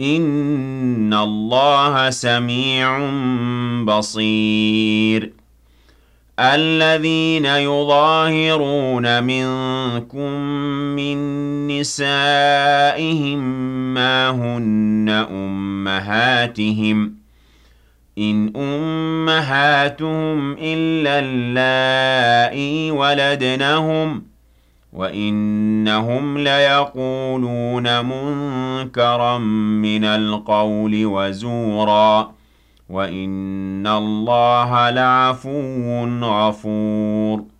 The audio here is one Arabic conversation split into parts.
إن الله سميع بصير الذين يظاهرون منكم من نسائهم ما هن أمهاتهم إن أمهاتهم إلا اللائي ولدنهم ۖ وَإِنَّهُمْ لَيَقُولُونَ مُنكَرًا مِنَ الْقَوْلِ وَزُورًا وَإِنَّ اللَّهَ لَعَفُوٌّ غَفُورٌ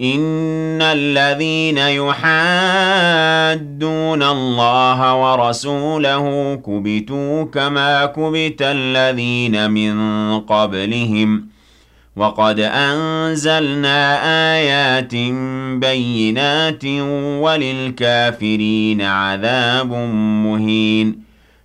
إِنَّ الَّذِينَ يُحَادُّونَ اللَّهَ وَرَسُولَهُ كُبِتُوا كَمَا كُبِتَ الَّذِينَ مِن قَبْلِهِمْ ۚ وَقَدْ أَنزَلْنَا آيَاتٍ بَيِّنَاتٍ وَلِلْكَافِرِينَ عَذَابٌ مُّهِينٌ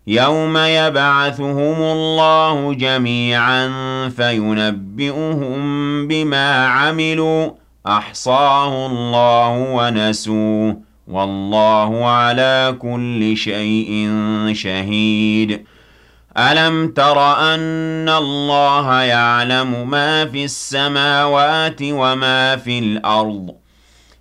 يَوْمَ يَبْعَثُهُمُ اللَّهُ جَمِيعًا فَيُنَبِّئُهُم بِمَا عَمِلُوا أحصاه الله ونسوه والله على كل شيء شهيد. ألم تر أن الله يعلم ما في السماوات وما في الأرض؟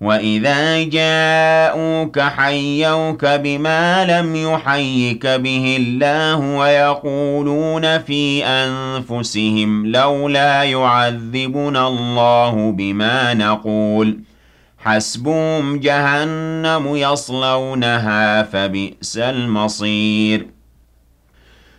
وَإِذَا جَاءُوكَ حَيَّوْكَ بِمَا لَمْ يُحَيِّكَ بِهِ اللَّهُ وَيَقُولُونَ فِي أَنفُسِهِمْ لَوْلَا يُعَذِّبُنَا اللَّهُ بِمَا نَقُولُ حَسْبُهُمْ جَهَنَّمُ يَصْلَوْنَهَا فَبِئْسَ الْمَصِيرُ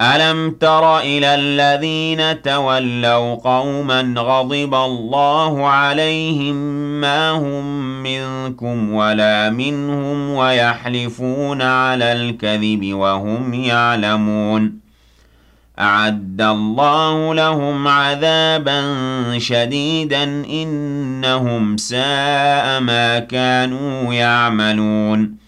ألم تر إلى الذين تولوا قوما غضب الله عليهم ما هم منكم ولا منهم ويحلفون على الكذب وهم يعلمون أعد الله لهم عذابا شديدا إنهم ساء ما كانوا يعملون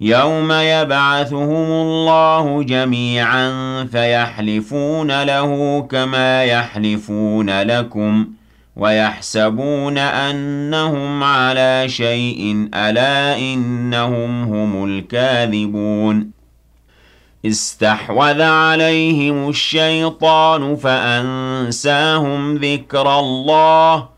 يوم يبعثهم الله جميعا فيحلفون له كما يحلفون لكم ويحسبون أنهم على شيء ألا إنهم هم الكاذبون استحوذ عليهم الشيطان فأنساهم ذكر الله